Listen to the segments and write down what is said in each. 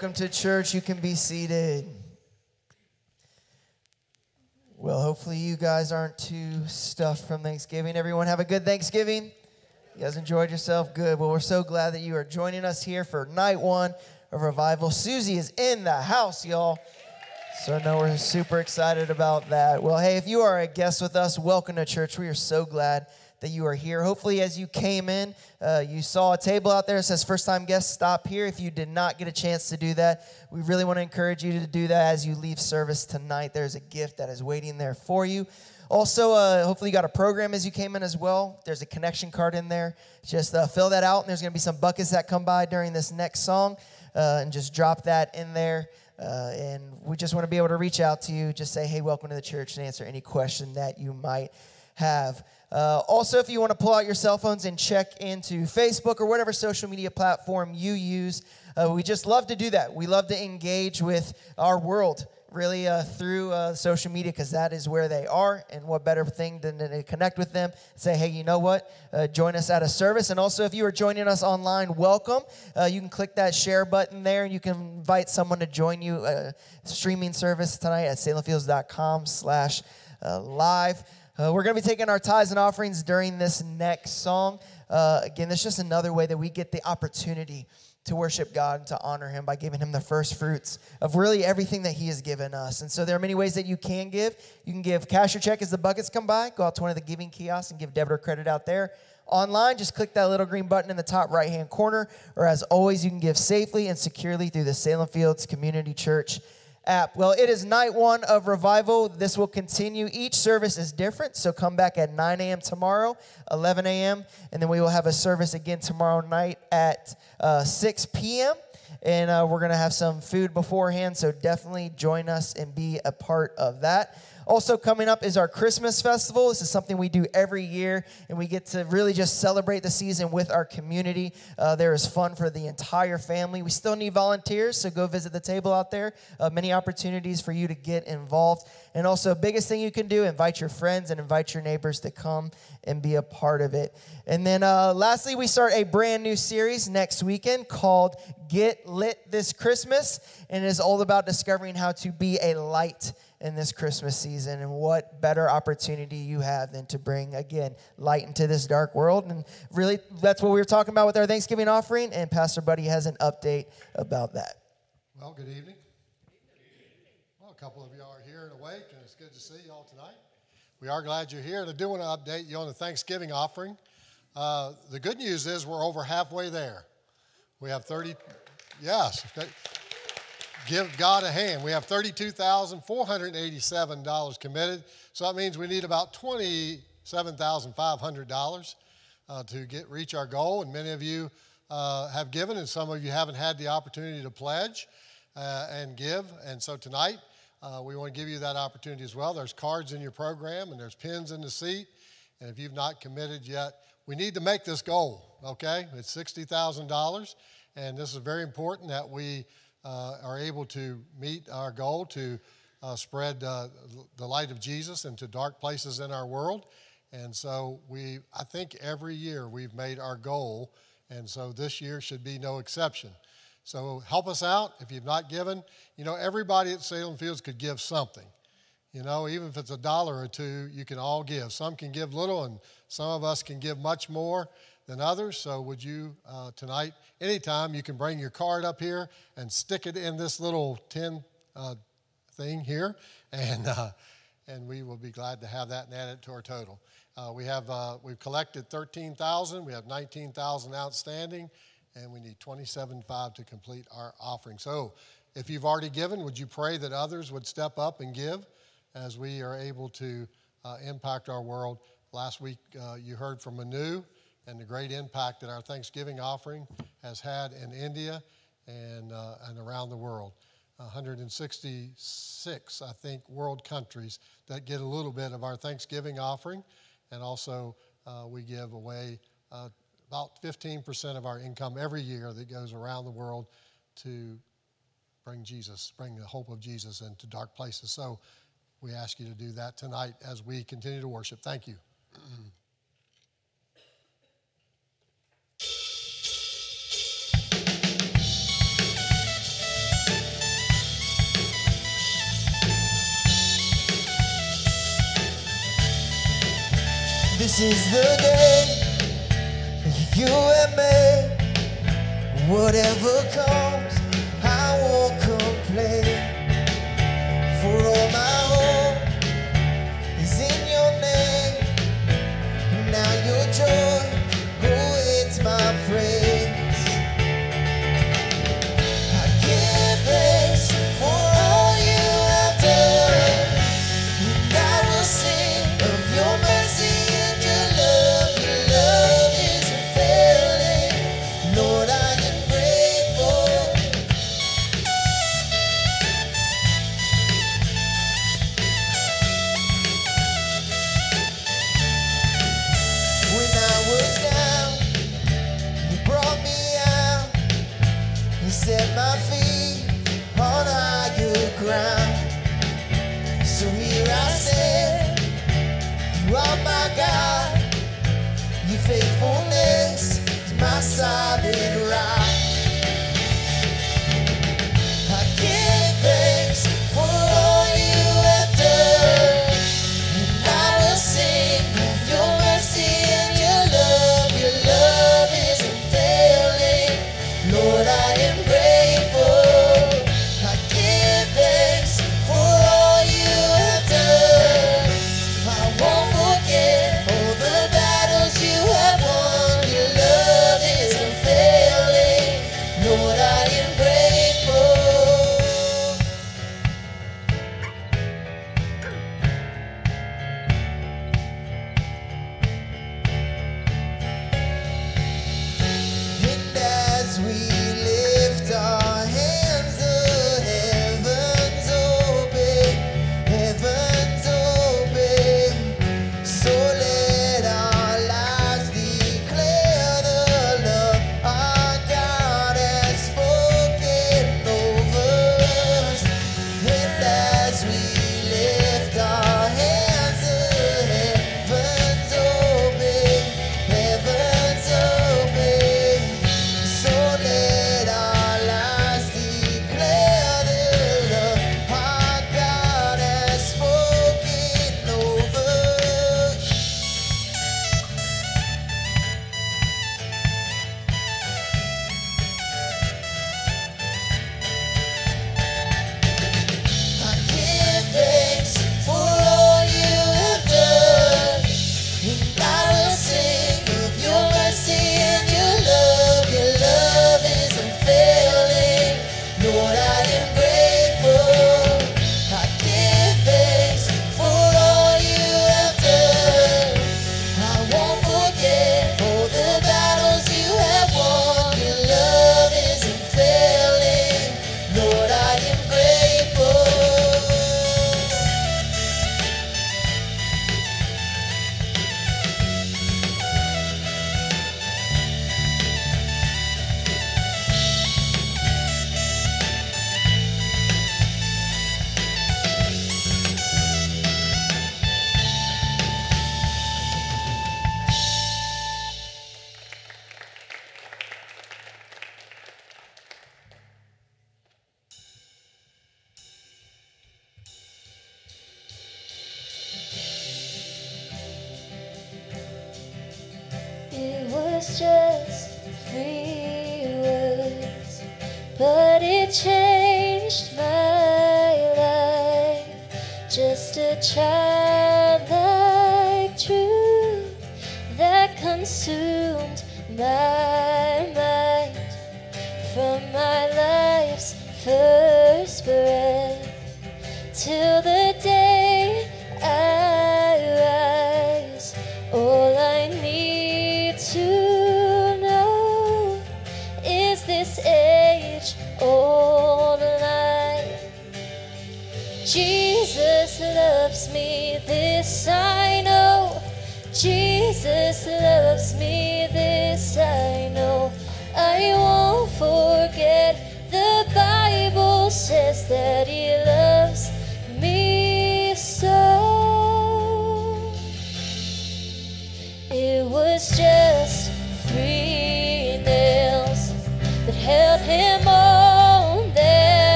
Welcome to church. You can be seated. Well, hopefully, you guys aren't too stuffed from Thanksgiving. Everyone have a good Thanksgiving. You guys enjoyed yourself? Good. Well, we're so glad that you are joining us here for night one of revival. Susie is in the house, y'all. So I know we're super excited about that. Well, hey, if you are a guest with us, welcome to church. We are so glad that you are here. Hopefully, as you came in, uh, you saw a table out there that says first time guests stop here. If you did not get a chance to do that, we really want to encourage you to do that as you leave service tonight. There's a gift that is waiting there for you. Also, uh, hopefully, you got a program as you came in as well. There's a connection card in there. Just uh, fill that out, and there's going to be some buckets that come by during this next song, uh, and just drop that in there. Uh, and we just want to be able to reach out to you, just say, hey, welcome to the church, and answer any question that you might have. Uh, also, if you want to pull out your cell phones and check into Facebook or whatever social media platform you use, uh, we just love to do that. We love to engage with our world really uh, through uh, social media because that is where they are. And what better thing than to connect with them? Say, hey, you know what? Uh, join us at a service. And also, if you are joining us online, welcome. Uh, you can click that share button there and you can invite someone to join you. Streaming service tonight at salemfields.com slash live. Uh, we're going to be taking our tithes and offerings during this next song. Uh, again, it's just another way that we get the opportunity to worship God and to honor Him by giving Him the first fruits of really everything that He has given us. And so there are many ways that you can give. You can give cash or check as the buckets come by. Go out to one of the giving kiosks and give debit or credit out there. Online, just click that little green button in the top right hand corner. Or as always, you can give safely and securely through the Salem Fields Community Church app. Well, it is night one of revival. This will continue. Each service is different, so come back at 9 a.m. tomorrow, 11 a.m., and then we will have a service again tomorrow night at uh, 6 p.m. And uh, we're going to have some food beforehand, so definitely join us and be a part of that. Also, coming up is our Christmas festival. This is something we do every year, and we get to really just celebrate the season with our community. Uh, there is fun for the entire family. We still need volunteers, so go visit the table out there. Uh, many opportunities for you to get involved. And also, biggest thing you can do, invite your friends and invite your neighbors to come and be a part of it. And then uh, lastly, we start a brand new series next weekend called Get Lit This Christmas. And it is all about discovering how to be a light in this Christmas season. And what better opportunity you have than to bring, again, light into this dark world. And really, that's what we were talking about with our Thanksgiving offering. And Pastor Buddy has an update about that. Well, good evening. Well, a couple of you are here and awake, and it's good to see you all tonight. We are glad you're here. And I do want to update you on the Thanksgiving offering. Uh, the good news is we're over halfway there. We have 30, yes, give God a hand. We have $32,487 committed, so that means we need about $27,500 uh, to get reach our goal. And many of you uh, have given, and some of you haven't had the opportunity to pledge uh, and give. And so tonight, uh, we want to give you that opportunity as well. There's cards in your program, and there's pins in the seat. And if you've not committed yet, we need to make this goal, okay? It's $60,000, and this is very important that we are able to meet our goal to uh, spread uh, the light of Jesus into dark places in our world. And so we, I think every year we've made our goal, and so this year should be no exception. So help us out. If you've not given, you know, everybody at Salem Fields could give something. You know, even if it's a dollar or two, you can all give. Some can give little, and some of us can give much more than others. So, would you uh, tonight, anytime, you can bring your card up here and stick it in this little tin uh, thing here, and uh, and we will be glad to have that and add it to our total. Uh, we have uh, we've collected thirteen thousand. We have nineteen thousand outstanding, and we need twenty-seven five to complete our offering. So, if you've already given, would you pray that others would step up and give? as we are able to uh, impact our world. Last week, you heard from Manu and the great impact that our Thanksgiving offering has had in India and, uh, and around the world. 166, I think, world countries that get a little bit of our Thanksgiving offering. And also, uh, we give away uh, about 15% of our income every year that goes around the world to bring Jesus, bring the hope of Jesus into dark places. So we ask you to do that tonight as we continue to worship. Thank you. This is the day you and me. Whatever comes, I won't complain.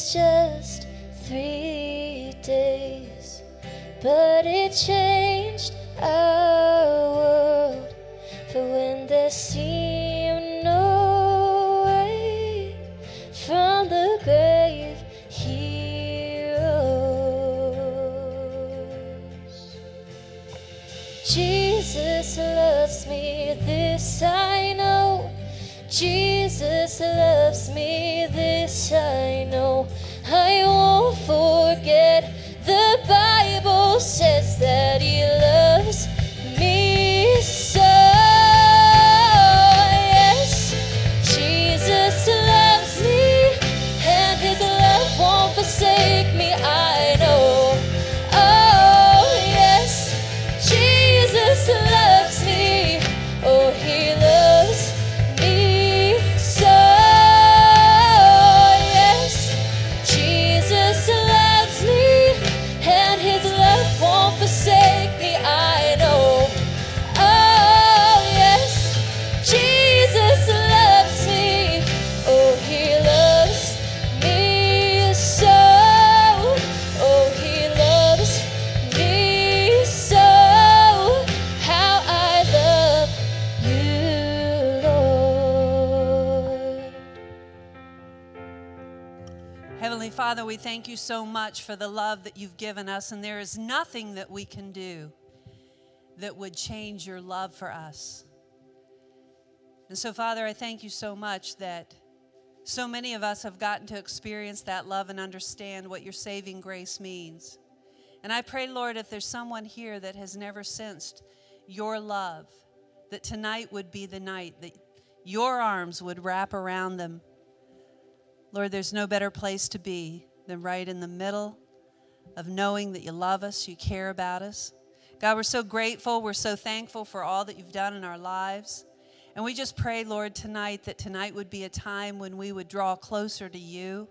Was just three days, but it changed our world. For when there seemed no way from the grave, he rose. Jesus loves me, this I know. Jesus loves me, this I thank you so much for the love that you've given us, and there is nothing that we can do that would change your love for us. And so, Father, I thank you so much that so many of us have gotten to experience that love and understand what your saving grace means. And I pray, Lord, if there's someone here that has never sensed your love, that tonight would be the night that your arms would wrap around them Lord, there's no better place to be than right in the middle of knowing that you love us, you care about us. God, we're so grateful, we're so thankful for all that you've done in our lives. And we just pray, Lord, tonight that tonight would be a time when we would draw closer to you,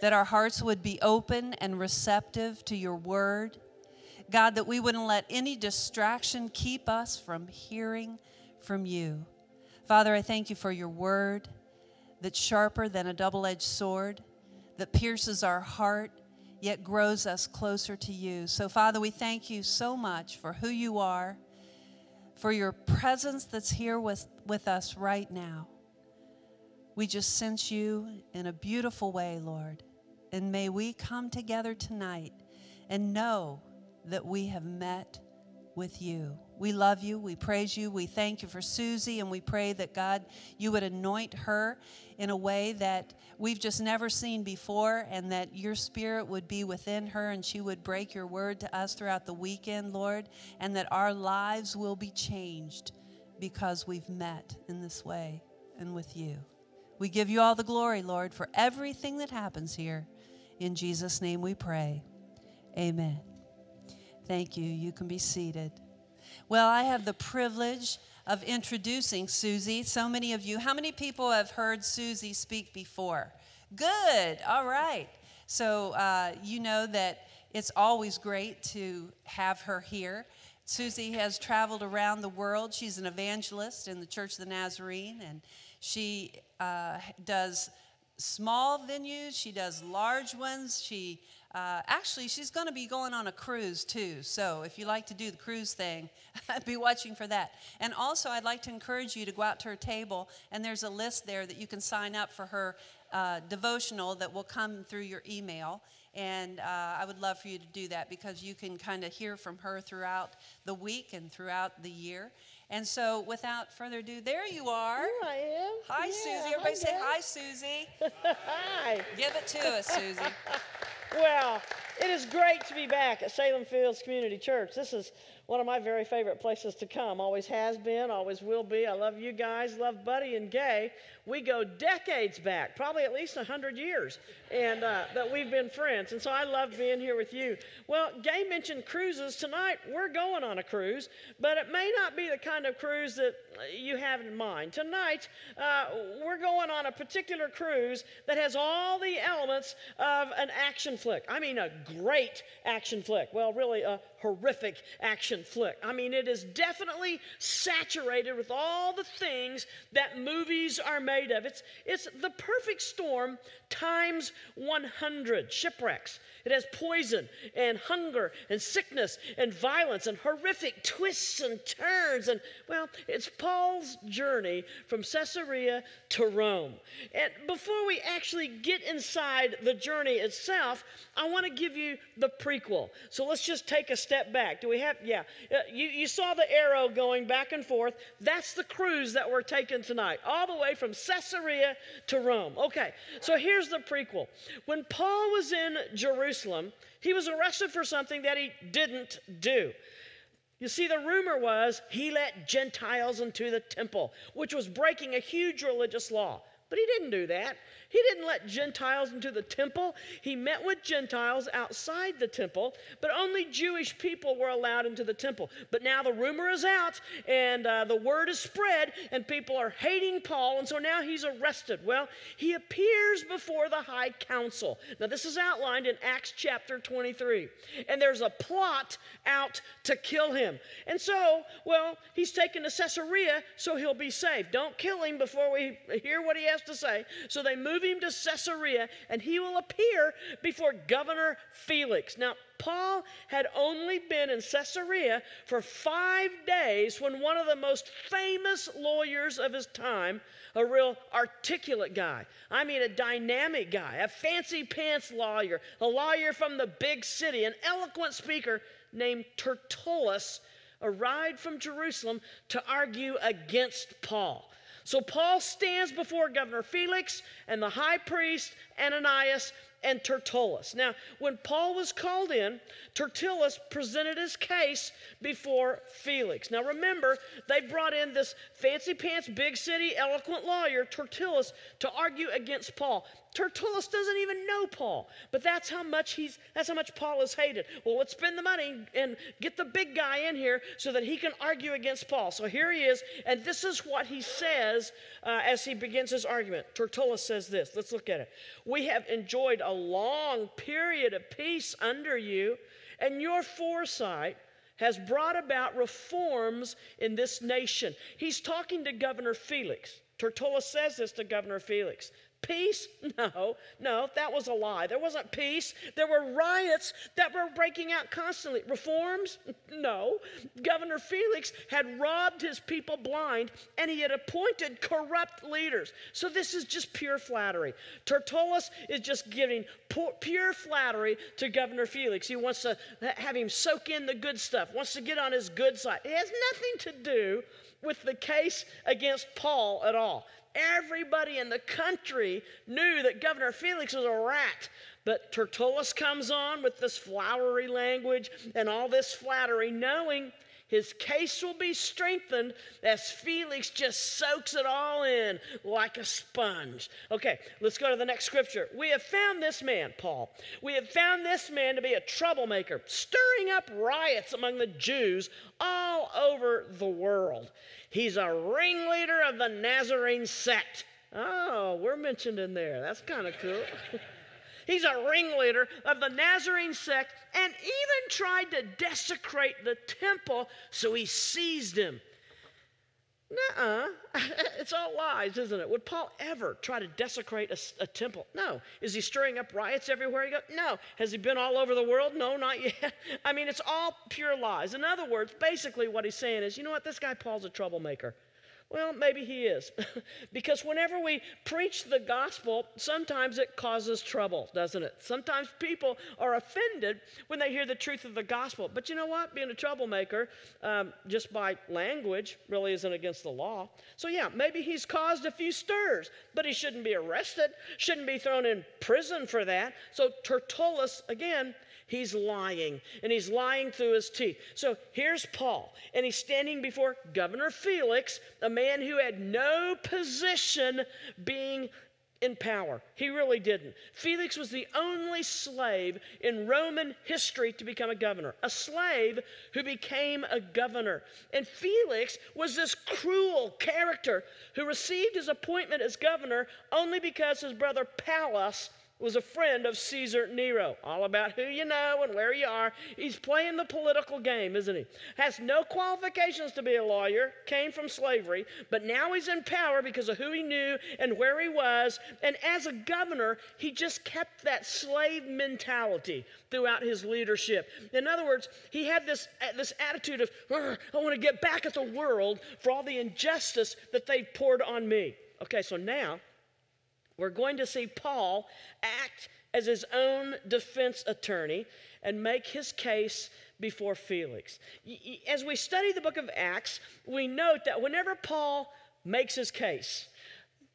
that our hearts would be open and receptive to your word. God, that we wouldn't let any distraction keep us from hearing from you. Father, I thank you for your word that's sharper than a double edged sword, that pierces our heart, yet grows us closer to you. So, Father, we thank you so much for who you are, for your presence that's here with, with us right now. We just sense you in a beautiful way, Lord. And may we come together tonight and know that we have met with you. We love you. We praise you. We thank you for Susie, and we pray that God, you would anoint her in a way that we've just never seen before, and that your spirit would be within her, and she would break your word to us throughout the weekend, Lord, and that our lives will be changed because we've met in this way and with you. We give you all the glory, Lord, for everything that happens here. In Jesus' name we pray. Amen. Thank you. You can be seated. Well, I have the privilege of introducing Susie. So many of you, how many people have heard Susie speak before? Good. All right. So uh, you know that it's always great to have her here. Susie has traveled around the world. She's an evangelist in the Church of the Nazarene, and she uh, does small venues, she does large ones. She uh, actually, she's going to be going on a cruise too. So if you like to do the cruise thing, be watching for that. And also, I'd like to encourage you to go out to her table, and there's a list there that you can sign up for her uh, devotional that will come through your email. And uh, I would love for you to do that because you can kind of hear from her throughout the week and throughout the year. And so, without further ado, there you are. Here I am. Hi, Yeah, Susie. Everybody say hi, Susie. hi. Give it to us, Susie. Well, it is great to be back at Salem Fields Community Church. This is one of my very favorite places to come. Always has been, always will be. I love you guys, love Buddy and Gay. We go decades back, probably at least 100 years, and uh, that we've been friends. And so I love being here with you. Well, Gay mentioned cruises. Tonight, we're going on a cruise, but it may not be the kind of cruise that you have in mind. Tonight, uh, we're going on a particular cruise that has all the elements of an action flick. I mean, a great action flick. Well, really, a horrific action flick. I mean, it is definitely saturated with all the things that movies are made of. It's, it's the perfect storm times 100 shipwrecks. It has poison and hunger and sickness and violence and horrific twists and turns. And, well, it's Paul's journey from Caesarea to Rome. And before we actually get inside the journey itself, I want to give you the prequel. So let's just take a step back. Do we have, yeah. Uh, you, you saw the arrow going back and forth. That's the cruise that we're taking tonight, all the way from Caesarea to Rome. Okay, so here's the prequel. When Paul was in Jerusalem, he was arrested for something that he didn't do. You see, the rumor was he let Gentiles into the temple, which was breaking a huge religious law. But he didn't do that. He didn't let Gentiles into the temple. He met with Gentiles outside the temple, but only Jewish people were allowed into the temple. But now the rumor is out and uh, the word is spread, and people are hating Paul, and so now he's arrested. Well, he appears before the high council. Now, this is outlined in Acts chapter 23, and there's a plot out to kill him. And so, well, he's taken to Caesarea so he'll be saved. Don't kill him before we hear what he has to say. So they move him to Caesarea, and he will appear before Governor Felix. Now, Paul had only been in Caesarea for five days when one of the most famous lawyers of his time, a real articulate guy, I mean, a dynamic guy, a fancy pants lawyer, a lawyer from the big city, an eloquent speaker named Tertullus, arrived from Jerusalem to argue against Paul. So Paul stands before Governor Felix and the high priest Ananias and Tertullus. Now, when Paul was called in, Tertullus presented his case before Felix. Now, remember, they brought in this fancy pants, big city, eloquent lawyer, Tertullus, to argue against Paul. Tertullus doesn't even know Paul, but that's how much he's that's how much Paul is hated. Well, let's spend the money and get the big guy in here so that he can argue against Paul. So here he is, and this is what he says uh, as he begins his argument. Tertullus says this. Let's look at it. We have enjoyed a long period of peace under you, and your foresight has brought about reforms in this nation. He's talking to Governor Felix. Tertullus says this to Governor Felix. Peace? No, no, that was a lie. There wasn't peace. There were riots that were breaking out constantly. Reforms? No. Governor Felix had robbed his people blind and he had appointed corrupt leaders. So this is just pure flattery. Tertullus is just giving pure flattery to Governor Felix. He wants to have him soak in the good stuff, wants to get on his good side. It has nothing to do with the case against Paul at all. Everybody in the country knew that Governor Felix was a rat. But Tertullus comes on with this flowery language and all this flattery, knowing his case will be strengthened as Felix just soaks it all in like a sponge. Okay, let's go to the next scripture. We have found this man, Paul. We have found this man to be a troublemaker, stirring up riots among the Jews all over the world. He's a ringleader of the Nazarene sect. Oh, we're mentioned in there. That's kind of cool. He's a ringleader of the Nazarene sect and even tried to desecrate the temple, so he seized him. Nuh-uh. it's all lies, isn't it? Would Paul ever try to desecrate a, a, temple? No. Is he stirring up riots everywhere he goes? No. Has he been all over the world? No, not yet. I mean, it's all pure lies. In other words, basically what he's saying is, you know what? This guy Paul's a troublemaker. Well, maybe he is. because whenever we preach the gospel, sometimes it causes trouble, doesn't it? Sometimes people are offended when they hear the truth of the gospel. But you know what? Being a troublemaker, um, just by language, really isn't against the law. So, yeah, maybe he's caused a few stirs, but he shouldn't be arrested, shouldn't be thrown in prison for that. So, Tertullus, again, He's lying, and he's lying through his teeth. So here's Paul, and he's standing before Governor Felix, a man who had no position being in power. He really didn't. Felix was the only slave in Roman history to become a governor, a slave who became a governor. And Felix was this cruel character who received his appointment as governor only because his brother Pallas was a friend of Caesar Nero. All about who you know and where you are. He's playing the political game, isn't he? Has no qualifications to be a lawyer, came from slavery, but now he's in power because of who he knew and where he was. And as a governor, he just kept that slave mentality throughout his leadership. In other words, he had this, uh, this attitude of, I want to get back at the world for all the injustice that they poured on me. Okay, so now we're going to see Paul act as his own defense attorney and make his case before Felix. As we study the book of Acts, we note that whenever Paul makes his case,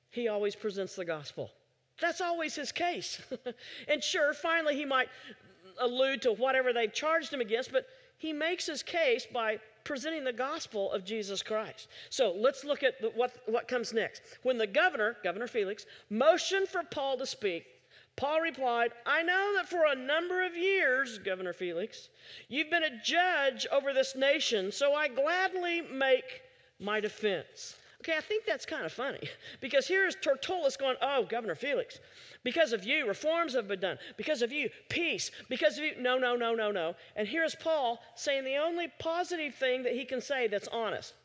he always presents the gospel. That's always his case. and sure, finally, he might allude to whatever they've charged him against, but he makes his case by presenting the gospel of Jesus Christ. So let's look at the, what, what comes next. When the governor, Governor Felix, motioned for Paul to speak, Paul replied, I know that for a number of years, Governor Felix, you've been a judge over this nation, so I gladly make my defense. Okay, I think that's kind of funny because here is Tertullus going, Oh, Governor Felix, because of you, reforms have been done. Because of you, peace. Because of you, no, no, no, no, no. And here's Paul saying the only positive thing that he can say that's honest.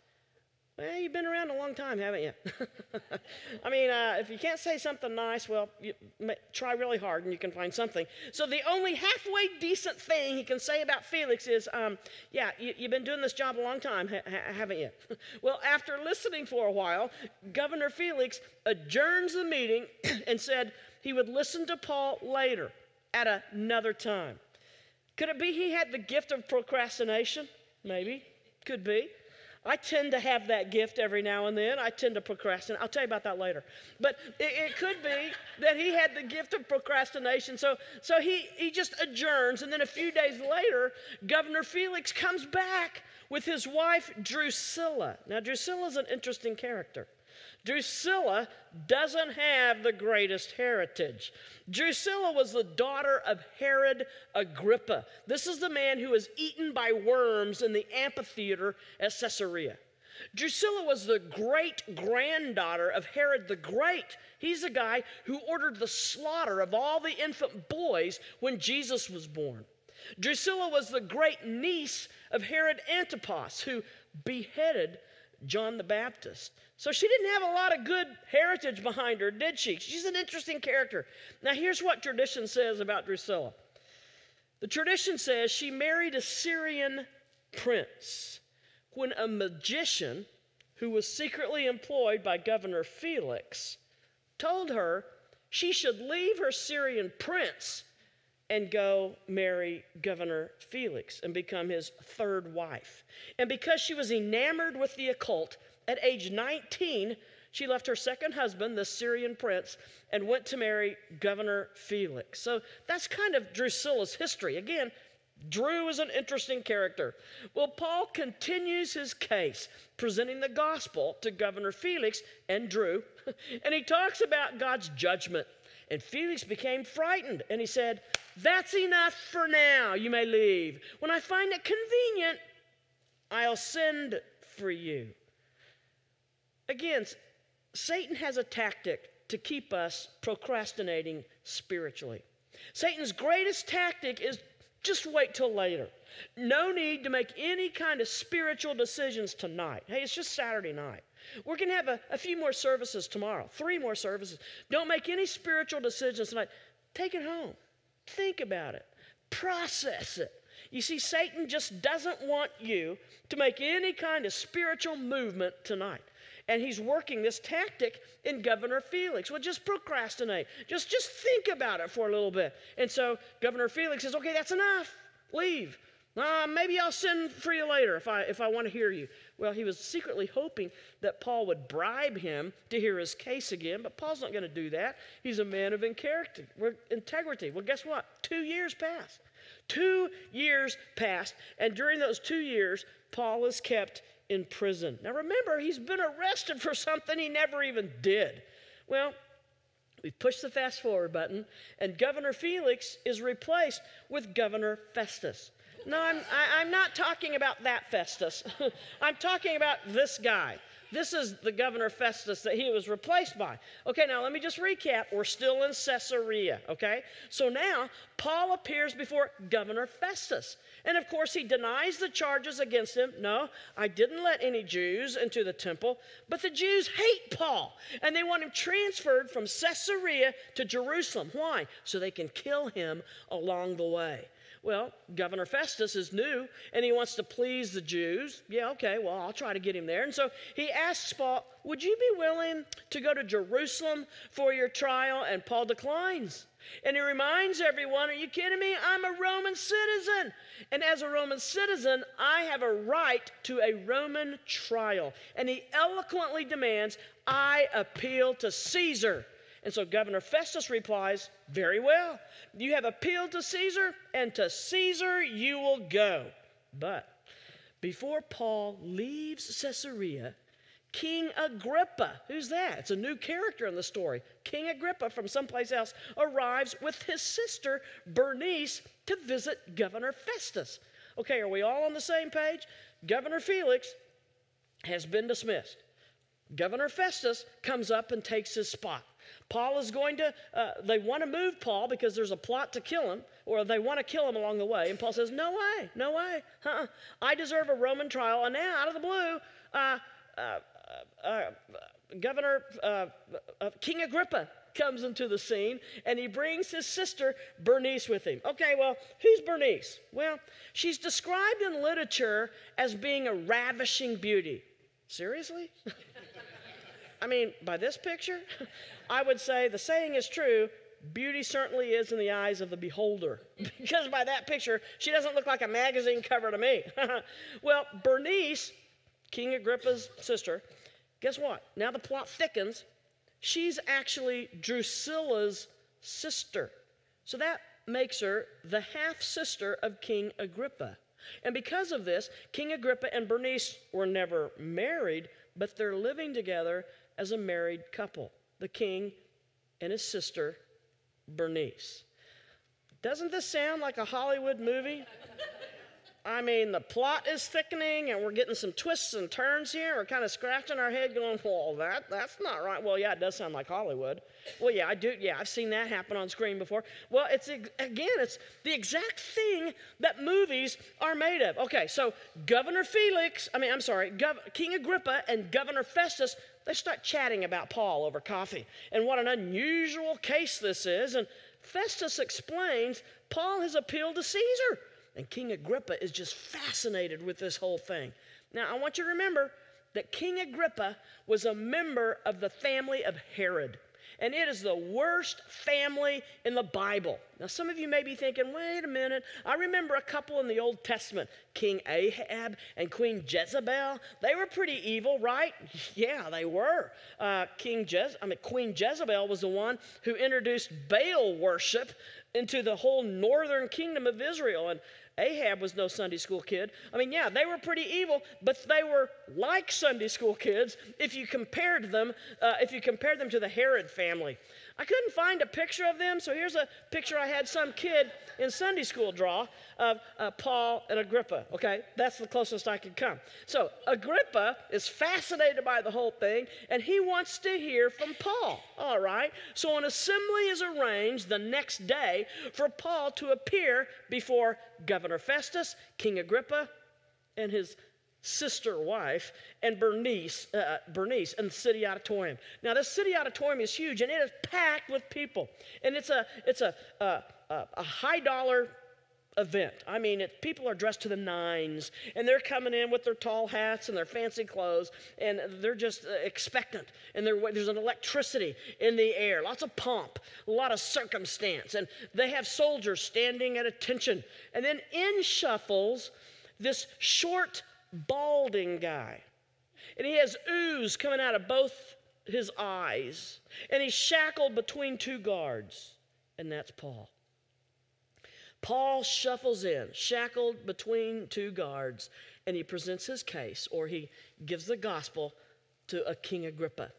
Well, you've been around a long time, haven't you? I mean, uh, if you can't say something nice, well, you try really hard and you can find something. So the only halfway decent thing he can say about Felix is, um, yeah, you, have been doing this job a long time, ha- haven't you? well, after listening for a while, Governor Felix adjourns the meeting and said he would listen to Paul later at another time. Could it be he had the gift of procrastination? Maybe. Could be. I tend to have that gift every now and then. I tend to procrastinate. I'll tell you about that later. But it, it, could be that he had the gift of procrastination. So, so he, he just adjourns. And then a few days later, Governor Felix comes back with his wife, Drusilla. Now, Drusilla is an interesting character. Drusilla doesn't have the greatest heritage. Drusilla was the daughter of Herod Agrippa. This is the man who was eaten by worms in the amphitheater at Caesarea. Drusilla was the great granddaughter of Herod the Great. He's the guy who ordered the slaughter of all the infant boys when Jesus was born. Drusilla was the great niece of Herod Antipas, who beheaded John the Baptist. So she didn't have a lot of good heritage behind her, did she? She's an interesting character. Now, here's what tradition says about Drusilla the tradition says she married a Syrian prince when a magician who was secretly employed by Governor Felix told her she should leave her Syrian prince and go marry Governor Felix and become his third wife. And because she was enamored with the occult, at age 19, she left her second husband, the Syrian prince, and went to marry Governor Felix. So that's kind of Drusilla's history. Again, Drew is an interesting character. Well, Paul continues his case, presenting the gospel to Governor Felix and Drew, and he talks about God's judgment and Felix became frightened and he said, That's enough for now. You may leave. When I find it convenient, I'll send for you. Again, Satan has a tactic to keep us procrastinating spiritually. Satan's greatest tactic is just wait till later. No need to make any kind of spiritual decisions tonight. Hey, it's just Saturday night. We're going to have a, a, few more services tomorrow, three more services. Don't make any spiritual decisions tonight. Take it home. Think about it. Process it. You see, Satan just doesn't want you to make any kind of spiritual movement tonight. And he's working this tactic in Governor Felix. Well, just procrastinate. Just, just think about it for a little bit. And so Governor Felix says, okay, that's enough. Leave. Uh, maybe I'll send for you later if I, if I want to hear you. Well, he was secretly hoping that Paul would bribe him to hear his case again, but Paul's not going to do that. He's a man of integrity. Well, guess what? Two years passed. Two years passed, and during those two years, Paul is kept in prison. Now remember, he's been arrested for something he never even did. Well, we push the fast forward button, and Governor Felix is replaced with Governor Festus. No, I'm, I, i am not talking about that Festus. I'm talking about this guy. This is the governor Festus that he was replaced by. Okay, now let me just recap. We're still in Caesarea, okay? So now Paul appears before Governor Festus. And of course, he denies the charges against him. No, I didn't let any Jews into the temple. But the Jews hate Paul and they want him transferred from Caesarea to Jerusalem. Why? So they can kill him along the way. Well, Governor Festus is new and he wants to please the Jews. Yeah, okay, well, I'll try to get him there. And so he asks Paul, Would you be willing to go to Jerusalem for your trial? And Paul declines. And he reminds everyone, Are you kidding me? I'm a Roman citizen. And as a Roman citizen, I have a right to a Roman trial. And he eloquently demands, I appeal to Caesar. And so Governor Festus replies, Very well. You have appealed to Caesar, and to Caesar you will go. But before Paul leaves Caesarea, King Agrippa, who's that? It's a new character in the story. King Agrippa from someplace else arrives with his sister Bernice to visit Governor Festus. Okay, are we all on the same page? Governor Felix has been dismissed. Governor Festus comes up and takes his spot. Paul is going to, uh, they want to move Paul because there's a plot to kill him, or they want to kill him along the way. And Paul says, No way, no way. I deserve a Roman trial. And now, out of the blue, uh, uh Uh, uh, Governor uh, uh, King Agrippa comes into the scene and he brings his sister Bernice with him. Okay, well, who's Bernice? Well, she's described in literature as being a ravishing beauty. Seriously? I mean, by this picture, I would say the saying is true beauty certainly is in the eyes of the beholder. because by that picture, she doesn't look like a magazine cover to me. well, Bernice, King Agrippa's sister, guess what? Now the plot thickens. She's actually Drusilla's sister. So that makes her the half sister of King Agrippa. And because of this, King Agrippa and Bernice were never married, but they're living together as a married couple the king and his sister, Bernice. Doesn't this sound like a Hollywood movie? I mean, the plot is thickening and we're getting some twists and turns here. We're kind of scratching our head going, well, that, that's not right. Well, yeah, it does sound like Hollywood. Well, yeah, I do. Yeah, I've seen that happen on screen before. Well, it's, again, it's the exact thing that movies are made of. Okay, so Governor Felix, I mean, I'm sorry, Gov- King Agrippa and Governor Festus, they start chatting about Paul over coffee and what an unusual case this is. And Festus explains Paul has appealed to Caesar. And King Agrippa is just fascinated with this whole thing. Now, I want you to remember that King Agrippa was a member of the family of Herod. And it is the worst family in the Bible. Now, some of you may be thinking, wait a minute. I remember a couple in the Old Testament, King Ahab and Queen Jezebel. They were pretty evil, right? Yeah, they were. Uh, King Jez- I mean, Queen Jezebel was the one who introduced Baal worship into the whole northern kingdom of Israel. And Ahab was no Sunday school kid. I mean, yeah, they were pretty evil, but they were like Sunday school kids if you compared them, uh, if you compared them to the Herod family. I couldn't find a picture of them, so here's a picture I had some kid in Sunday school draw of uh, Paul and Agrippa. Okay, that's the closest I could come. So Agrippa is fascinated by the whole thing, and he wants to hear from Paul. All right, so an assembly is arranged the next day for Paul to appear before Governor Festus, King Agrippa, and his sister wife and Bernice, uh, Bernice in the city auditorium. Now, this city auditorium is huge and it is packed with people. And it's a, it's a, a, a high dollar event. I mean, it, people are dressed to the nines, and they're coming in with their tall hats and their fancy clothes, and they're just uh, expectant. And there's an electricity in the air, lots of pomp, a lot of circumstance, and they have soldiers standing at attention. And then in shuffles this short, balding guy, and he has ooze coming out of both his eyes, and he's shackled between two guards, and that's Paul. Paul shuffles in, shackled between two guards, and he presents his case, or he gives the gospel to a King Agrippa.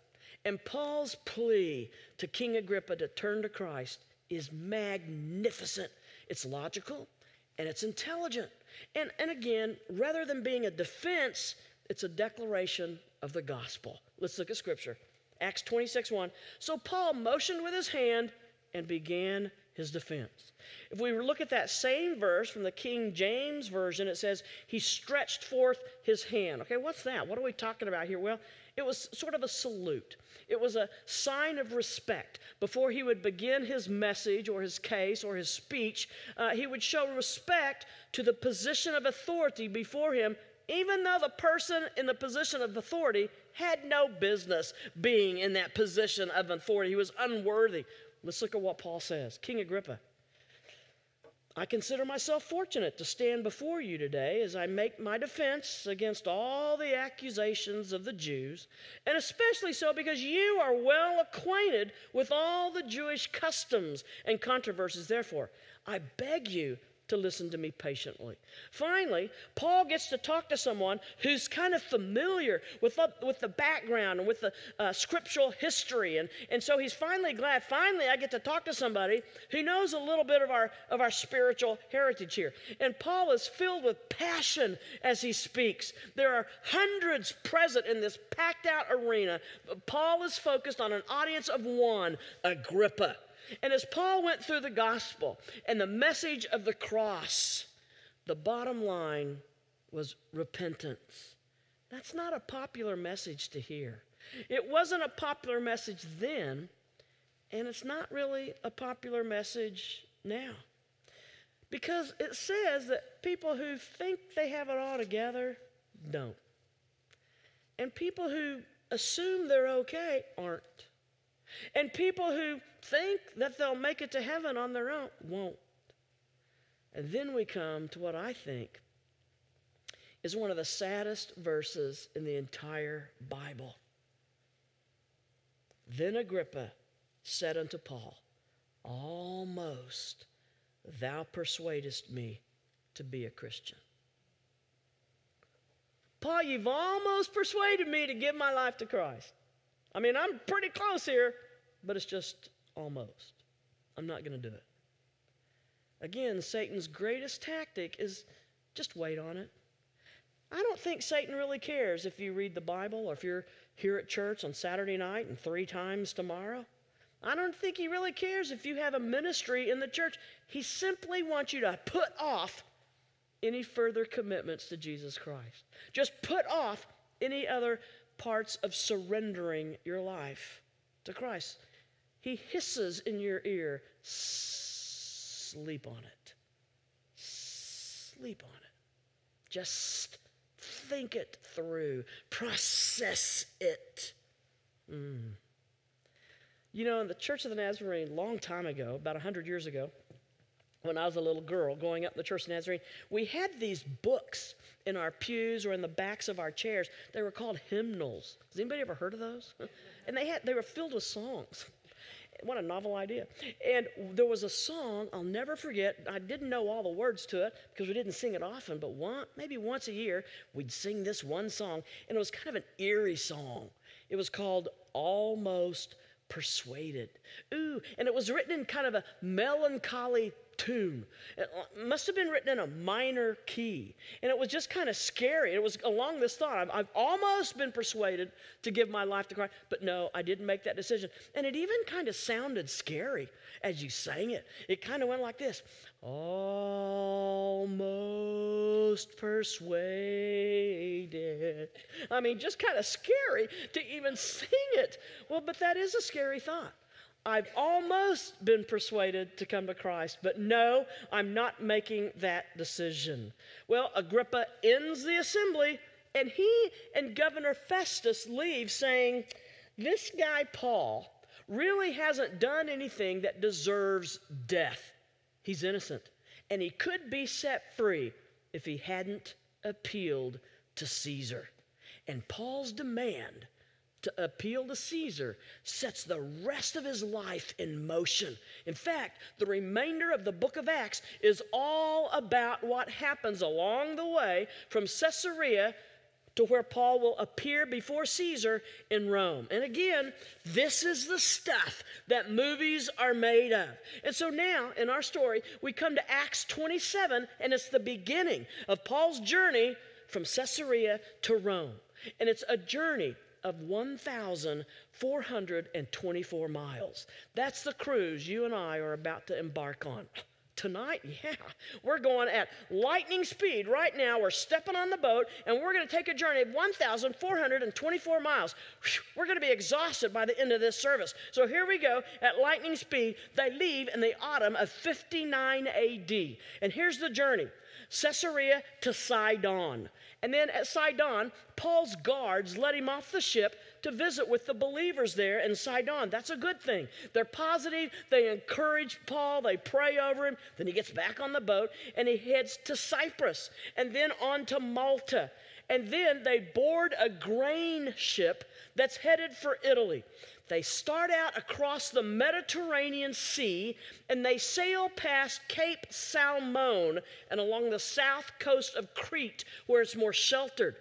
And Paul's plea to King Agrippa to turn to Christ is magnificent. It's logical and it's intelligent. And, and again, rather than being a defense, it's a declaration of the gospel. Let's look at scripture. Acts 26 1. So Paul motioned with his hand and began his defense. If we look at that same verse from the King James Version, it says, He stretched forth his hand. Okay, what's that? What are we talking about here? Well, it was sort of a salute. It was a sign of respect. Before he would begin his message or his case or his speech, uh, he would show respect to the position of authority before him, even though the person in the position of authority had no business being in that position of authority. He was unworthy. Let's look at what Paul says. King Agrippa, I consider myself fortunate to stand before you today as I make my defense against all the accusations of the Jews, and especially so because you are well acquainted with all the Jewish customs and controversies. Therefore, I beg you to listen to me patiently. Finally, Paul gets to talk to someone who's kind of familiar with the, with the background and with the uh, scriptural history. And, and so he's finally glad, finally, I get to talk to somebody who knows a little bit of our, of our spiritual heritage here. And Paul is filled with passion as he speaks. There are hundreds present in this packed out arena. But Paul is focused on an audience of one, Agrippa. And as Paul went through the gospel and the message of the cross, the bottom line was repentance. That's not a popular message to hear. It wasn't a popular message then, and it's not really a popular message now. Because it says that people who think they have it all together don't. And people who assume they're okay aren't. And people who think that they'll make it to heaven on their own won't. And then we come to what I think is one of the saddest verses in the entire Bible. Then Agrippa said unto Paul, Almost thou persuadest me to be a Christian. Paul, you've almost persuaded me to give my life to Christ. I mean, I'm pretty close here, but it's just almost. I'm not going to do it. Again, Satan's greatest tactic is just wait on it. I don't think Satan really cares if you read the Bible or if you're here at church on Saturday night and three times tomorrow. I don't think he really cares if you have a ministry in the church. He simply wants you to put off any further commitments to Jesus Christ. Just put off any other parts of surrendering your life to Christ. He hisses in your ear, sleep on it. Sleep on it. Just think it through, process it. Mm. You know, in the Church of the Nazarene, long time ago, about 100 years ago, when I was a little girl going up the Church of the Nazarene, we had these books in our pews or in the backs of our chairs. They were called hymnals. Has anybody ever heard of those? And they had they were filled with songs. What a novel idea. And there was a song I'll never forget. I didn't know all the words to it because we didn't sing it often, but one, maybe once a year, we'd sing this one song. And it was kind of an eerie song. It was called Almost Persuaded. Ooh, and it was written in kind of a melancholy tune. It must have been written in a minor key. And it was just kind of scary. It was along this thought I've, I've, almost been persuaded to give my life to Christ, but no, I didn't make that decision. And it even kind of sounded scary as you sang it. It kind of went like this Almost persuaded. I mean, just kind of scary to even sing it. Well, but that is a scary thought I've almost been persuaded to come to Christ, but no, I'm not making that decision. Well, Agrippa ends the assembly, and he and Governor Festus leave saying, This guy, Paul, really hasn't done anything that deserves death. He's innocent, and he could be set free if he hadn't appealed to Caesar. And Paul's demand to appeal to Caesar sets the rest of his life in motion. In fact, the remainder of the book of Acts is all about what happens along the way from Caesarea to where Paul will appear before Caesar in Rome. And again, this is the stuff that movies are made of. And so now in our story, we come to Acts 27, and it's the beginning of Paul's journey from Caesarea to Rome. And it's a journey of 1,424 miles. That's the cruise you and I are about to embark on. Tonight, yeah, we're going at lightning speed right now. We're stepping on the boat and we're going to take a journey of 1,424 miles. We're going to be exhausted by the end of this service. So here we go at lightning speed. They leave in the autumn of 59 AD. And here's the journey Caesarea to Sidon. And then at Sidon, Paul's guards let him off the ship to visit with the believers there in Sidon. That's a good thing. They're positive, they encourage Paul, they pray over him. Then he gets back on the boat and he heads to Cyprus and then on to Malta. And then they board a grain ship that's headed for Italy. They start out across the Mediterranean Sea and they sail past Cape Salmone and along the south coast of Crete where it's more sheltered.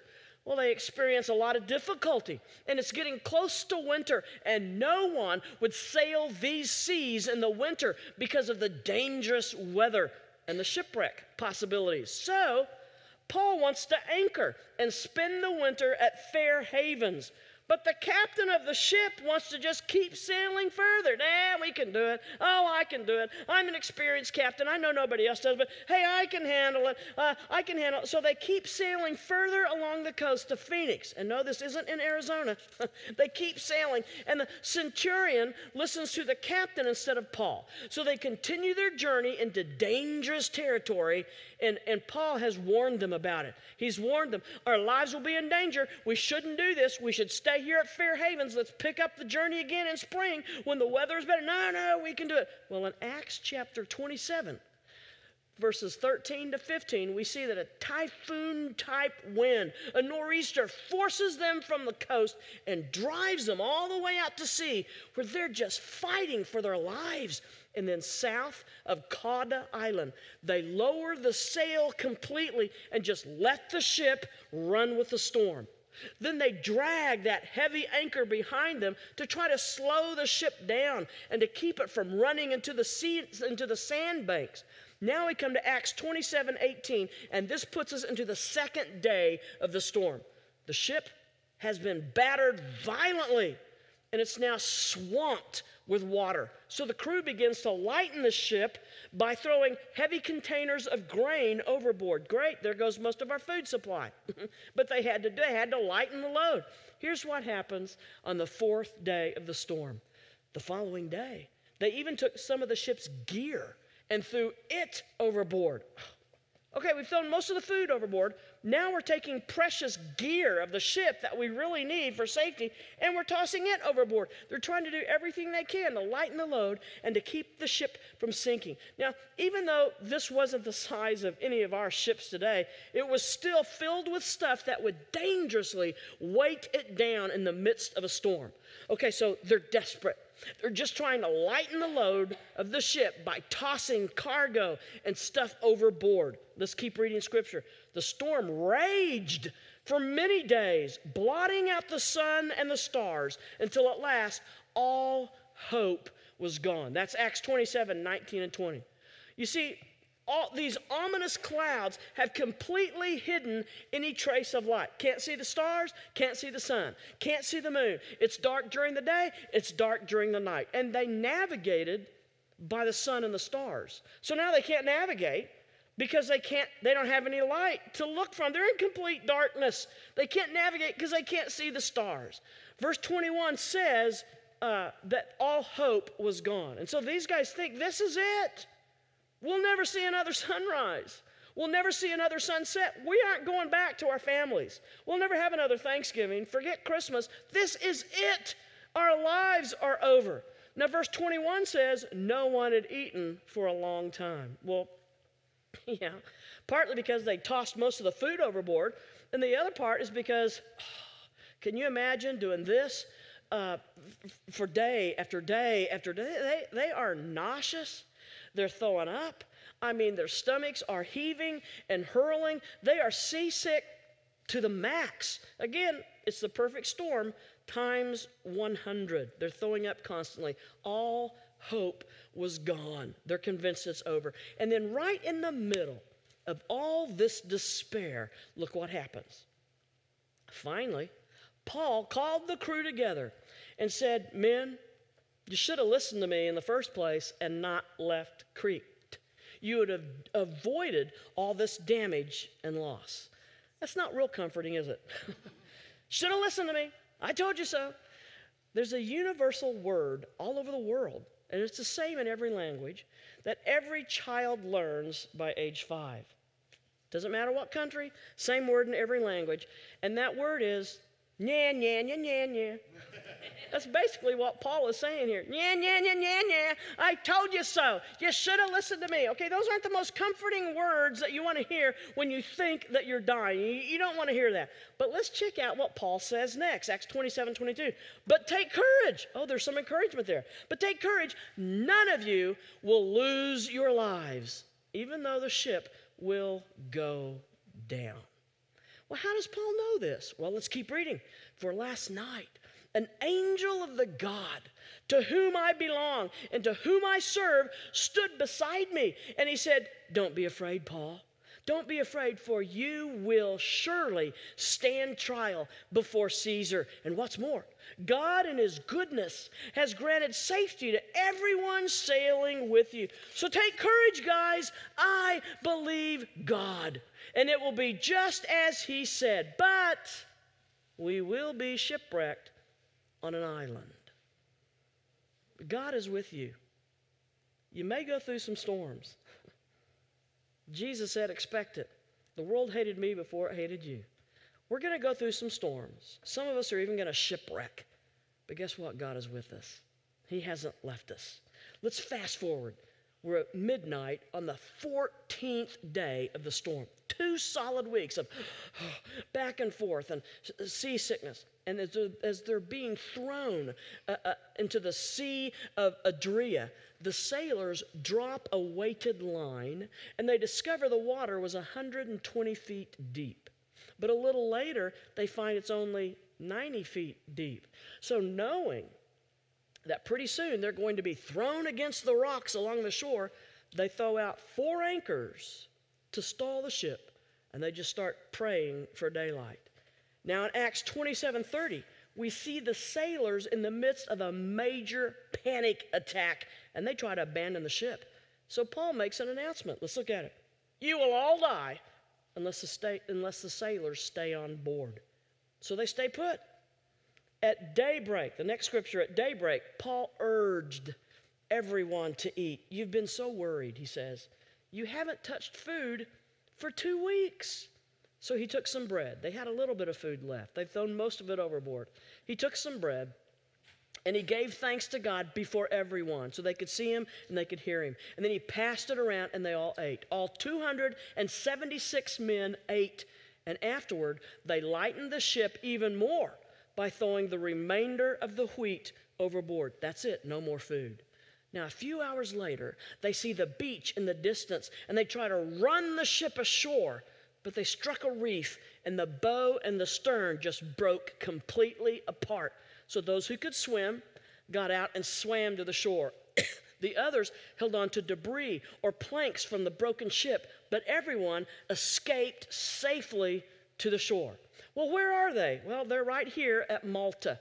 Well, they experience a lot of difficulty, and it's getting close to winter, and no one would sail these seas in the winter because of the dangerous weather and the shipwreck possibilities. So, Paul wants to anchor and spend the winter at Fair Havens, but the captain of the ship wants to just keep sailing further. Nah, we can do it. Oh, I can do it. I'm an experienced captain. I know nobody else does, but hey, I can handle it. Uh, I can handle it. So they keep sailing further along the coast to Phoenix. And no, this isn't in Arizona. they keep sailing. And the centurion listens to the captain instead of Paul. So they continue their journey into dangerous territory. And, and Paul has warned them about it. He's warned them our lives will be in danger. We shouldn't do this. We should stay here at Fair Havens. Let's pick up the journey again in spring when the weather is better. No, no, we can do it. Well, in Acts chapter 27, verses 13 to 15, we see that a typhoon type wind, a nor'easter, forces them from the coast and drives them all the way out to sea where they're just fighting for their lives. And then south of Cauda Island, they lower the sail completely and just let the ship run with the storm. Then they drag that heavy anchor behind them to try to slow the ship down and to keep it from running into the sea, into the sandbanks. Now we come to Acts 27 18, and this puts us into the second day of the storm. The ship has been battered violently and it's now swamped with water. So the crew begins to lighten the ship by throwing heavy containers of grain overboard. Great, there goes most of our food supply. but they had to they had to lighten the load. Here's what happens on the fourth day of the storm. The following day, they even took some of the ship's gear and threw it overboard. Okay, we've thrown most of the food overboard. Now we're taking precious gear of the ship that we really need for safety and we're tossing it overboard. They're trying to do everything they can to lighten the load and to keep the ship from sinking. Now, even though this wasn't the size of any of our ships today, it was still filled with stuff that would dangerously weight it down in the midst of a storm. Okay, so they're desperate. They're just trying to lighten the load of the ship by tossing cargo and stuff overboard. Let's keep reading scripture. The storm raged for many days, blotting out the sun and the stars until at last all hope was gone. That's Acts 27 19 and 20. You see, all these ominous clouds have completely hidden any trace of light. Can't see the stars, can't see the sun, can't see the moon. It's dark during the day, it's dark during the night. And they navigated by the sun and the stars. So now they can't navigate because they can't they don't have any light to look from. They're in complete darkness. They can't navigate because they can't see the stars. Verse 21 says, uh, that all hope was gone. And so these guys think this is it. We'll never see another sunrise. We'll never see another sunset. We aren't going back to our families. We'll never have another Thanksgiving. Forget Christmas. This is it. Our lives are over. Now, verse 21 says, No one had eaten for a long time. Well, yeah, partly because they tossed most of the food overboard, and the other part is because, can you imagine doing this uh, for day after day after day? They, they are nauseous, they're throwing up. I mean, their stomachs are heaving and hurling. They are seasick to the max. Again, it's the perfect storm times 100. They're throwing up constantly. All hope was gone. They're convinced it's over. And then, right in the middle of all this despair, look what happens. Finally, Paul called the crew together and said, Men, you should have listened to me in the first place and not left Crete you would have avoided all this damage and loss. That's not real comforting, is it? Should have listened to me. I told you so. There's a universal word all over the world, and it's the same in every language, that every child learns by age five. Doesn't matter what country, same word in every language. And that word is nya, nya, nya, nya, nya. That's basically what Paul is saying here. Yeah, yeah, yeah, yeah, yeah. I told you so. You should have listened to me. Okay, those aren't the most comforting words that you want to hear when you think that you're dying. You, you don't want to hear that. But let's check out what Paul says next Acts 27 22. But take courage. Oh, there's some encouragement there. But take courage. None of you will lose your lives, even though the ship will go down. Well, how does Paul know this? Well, let's keep reading. For last night, an angel of the God to whom I belong and to whom I serve stood beside me. And he said, Don't be afraid, Paul. Don't be afraid, for you will surely stand trial before Caesar. And what's more, God in His goodness has granted safety to everyone sailing with you. So take courage, guys. I believe God. And it will be just as He said. But we will be shipwrecked on an island. But God is with you. You may go through some storms. Jesus said, expect it. The world hated me before it hated you. We're going to go through some storms. Some of us are even going to shipwreck. But guess what? God is with us. He hasn't left us. Let's fast forward. We're at midnight on the 14th day of the storm. Two solid weeks of back and forth and seasickness and as they're, as they're being thrown uh, uh, into the Sea of Adria, the sailors drop a weighted line and they discover the water was 120 feet deep. But a little later, they find it's only 90 feet deep. So, knowing that pretty soon they're going to be thrown against the rocks along the shore, they throw out four anchors to stall the ship and they just start praying for daylight. Now in Acts 27:30, we see the sailors in the midst of a major panic attack and they try to abandon the ship. So Paul makes an announcement. Let's look at it. You will all die unless the, stay, unless the sailors stay on board. So they stay put. At daybreak, the next scripture, at daybreak, Paul urged everyone to eat. You've been so worried, he says. You haven't touched food for two weeks. So he took some bread. They had a little bit of food left. They'd thrown most of it overboard. He took some bread and he gave thanks to God before everyone so they could see him and they could hear him. And then he passed it around and they all ate. All 276 men ate. And afterward, they lightened the ship even more by throwing the remainder of the wheat overboard. That's it, no more food. Now, a few hours later, they see the beach in the distance and they try to run the ship ashore but they struck a reef, and the bow and the stern just broke completely apart. So those who could swim got out and swam to the shore. the others held on to debris or planks from the broken ship, but everyone escaped safely to the shore. Well, where are they? Well, they're right here at Malta.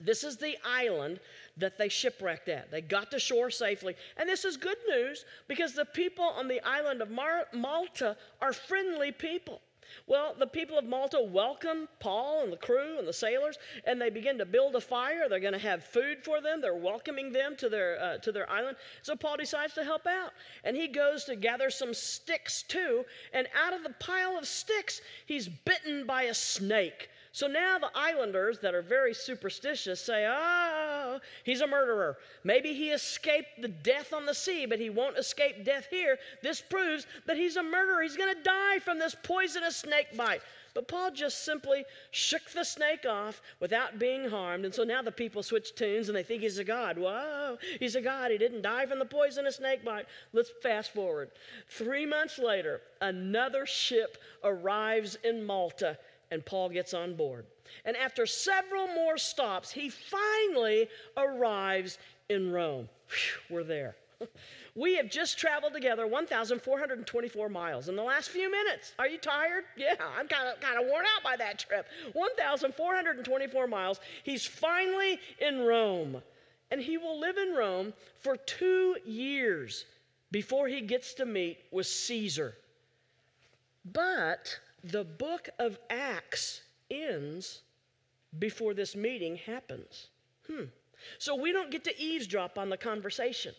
This is the island that they shipwrecked at. They got to shore safely. And this is good news because the people on the island of Mar- Malta are friendly people. Well, the people of Malta welcome Paul and the crew and the sailors, and they begin to build a fire. They're going to have food for them. They're welcoming them to their uh, to their island. So Paul decides to help out, and he goes to gather some sticks too. And out of the pile of sticks, he's bitten by a snake. So now the islanders that are very superstitious say, Oh, he's a murderer. Maybe he escaped the death on the sea, but he won't escape death here. This proves that he's a murderer. He's going to die from this poisonous snake bite. But Paul just simply shook the snake off without being harmed. And so now the people switch tunes and they think he's a god. Whoa, he's a god. He didn't die from the poisonous snake bite. Let's fast forward. Three months later, another ship arrives in Malta and Paul gets on board. And after several more stops, he finally arrives in Rome. Whew, we're there. We have just traveled together 1,424 miles in the last few minutes. Are you tired? Yeah, I'm kind of kind of worn out by that trip. 1,424 miles. He's finally in Rome, and he will live in Rome for two years before he gets to meet with Caesar. But the book of Acts ends before this meeting happens. Hmm. So we don't get to eavesdrop on the conversation.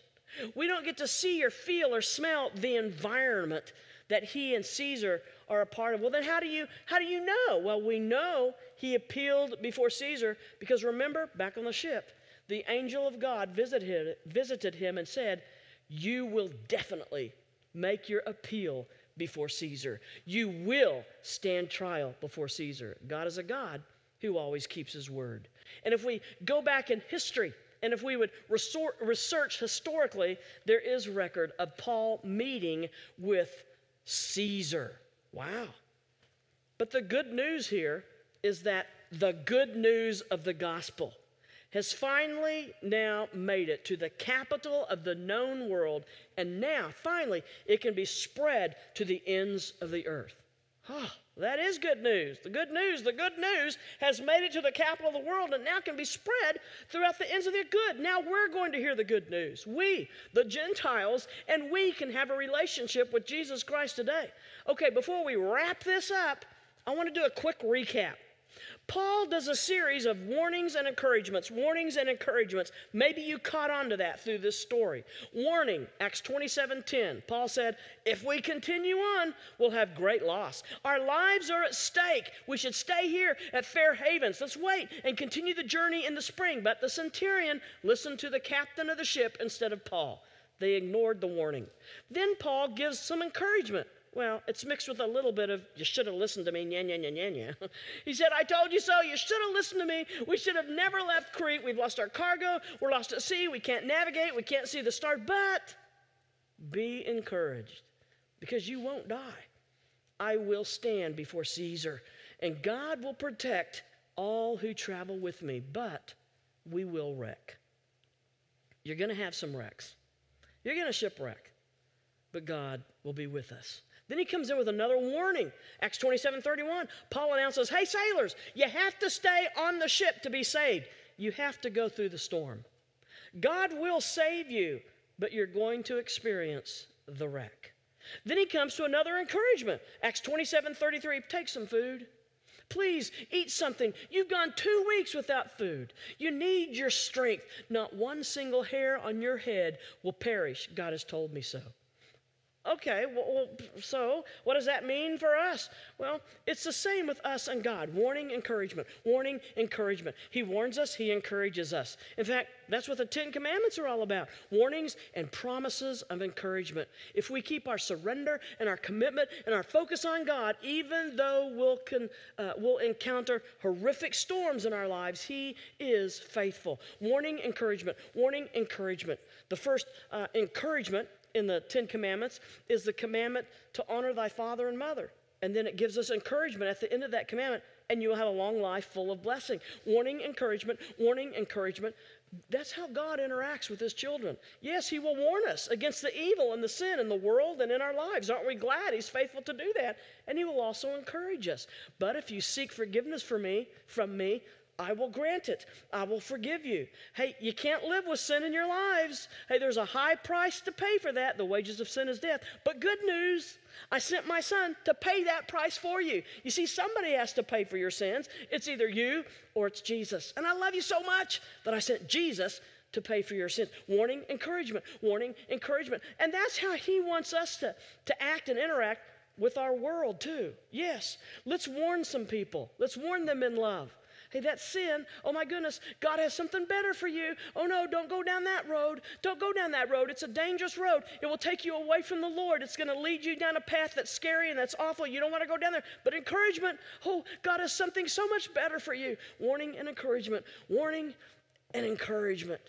We don't get to see or feel or smell the environment that he and Caesar are a part of. Well, then how do you how do you know? Well, we know he appealed before Caesar because remember back on the ship, the angel of God visited visited him and said, "You will definitely make your appeal before Caesar. You will stand trial before Caesar. God is a God who always keeps his word. And if we go back in history, and if we would research historically, there is record of Paul meeting with Caesar. Wow. But the good news here is that the good news of the gospel has finally now made it to the capital of the known world, and now finally it can be spread to the ends of the earth. Oh, that is good news. The good news, the good news has made it to the capital of the world and now can be spread throughout the ends of the earth. good. Now we're going to hear the good news. We, the Gentiles, and we can have a relationship with Jesus Christ today. Okay, before we wrap this up, I want to do a quick recap. Paul does a series of warnings and encouragements, warnings and encouragements. Maybe you caught on to that through this story. Warning, Acts 27:10. Paul said, "If we continue on, we'll have great loss. Our lives are at stake. We should stay here at Fair Havens. Let's wait and continue the journey in the spring." But the centurion listened to the captain of the ship instead of Paul. They ignored the warning. Then Paul gives some encouragement. Well, it's mixed with a little bit of, you should have listened to me, nya, nya, nya, nya, nya. He said, I told you so. You should have listened to me. We should have never left Crete. We've lost our cargo. We're lost at sea. We can't navigate. We can't see the stars. But be encouraged because you won't die. I will stand before Caesar, and God will protect all who travel with me, but we will wreck. You're going to have some wrecks. You're going to shipwreck, but God will be with us. Then he comes in with another warning. Acts 27 31. Paul announces, Hey, sailors, you have to stay on the ship to be saved. You have to go through the storm. God will save you, but you're going to experience the wreck. Then he comes to another encouragement. Acts 27 33. Take some food. Please eat something. You've gone two weeks without food. You need your strength. Not one single hair on your head will perish. God has told me so. Okay, well, so what does that mean for us? Well, it's the same with us and God warning, encouragement, warning, encouragement. He warns us, He encourages us. In fact, that's what the Ten Commandments are all about warnings and promises of encouragement. If we keep our surrender and our commitment and our focus on God, even though we'll, con, uh, we'll encounter horrific storms in our lives, He is faithful. Warning, encouragement, warning, encouragement. The first uh, encouragement in the Ten Commandments is the commandment to honor thy father and mother. And then it gives us encouragement at the end of that commandment, and you will have a long life full of blessing. Warning, encouragement, warning, encouragement. That's how God interacts with his children. Yes, he will warn us against the evil and the sin in the world and in our lives. Aren't we glad he's faithful to do that? And he will also encourage us. But if you seek forgiveness for me, from me, I will grant it. I will forgive you. Hey, you can't live with sin in your lives. Hey, there's a high price to pay for that. The wages of sin is death. But good news, I sent my son to pay that price for you. You see, somebody has to pay for your sins. It's either you or it's Jesus. And I love you so much that I sent Jesus to pay for your sins. Warning, encouragement, warning, encouragement. And that's how he wants us to, to act and interact with our world, too. Yes, let's warn some people, let's warn them in love. Hey, that sin, oh my goodness, God has something better for you. Oh no, don't go down that road. Don't go down that road. It's a dangerous road. It will take you away from the Lord. It's going to lead you down a path that's scary and that's awful. You don't want to go down there. But encouragement, oh, God has something so much better for you. Warning and encouragement. Warning and encouragement.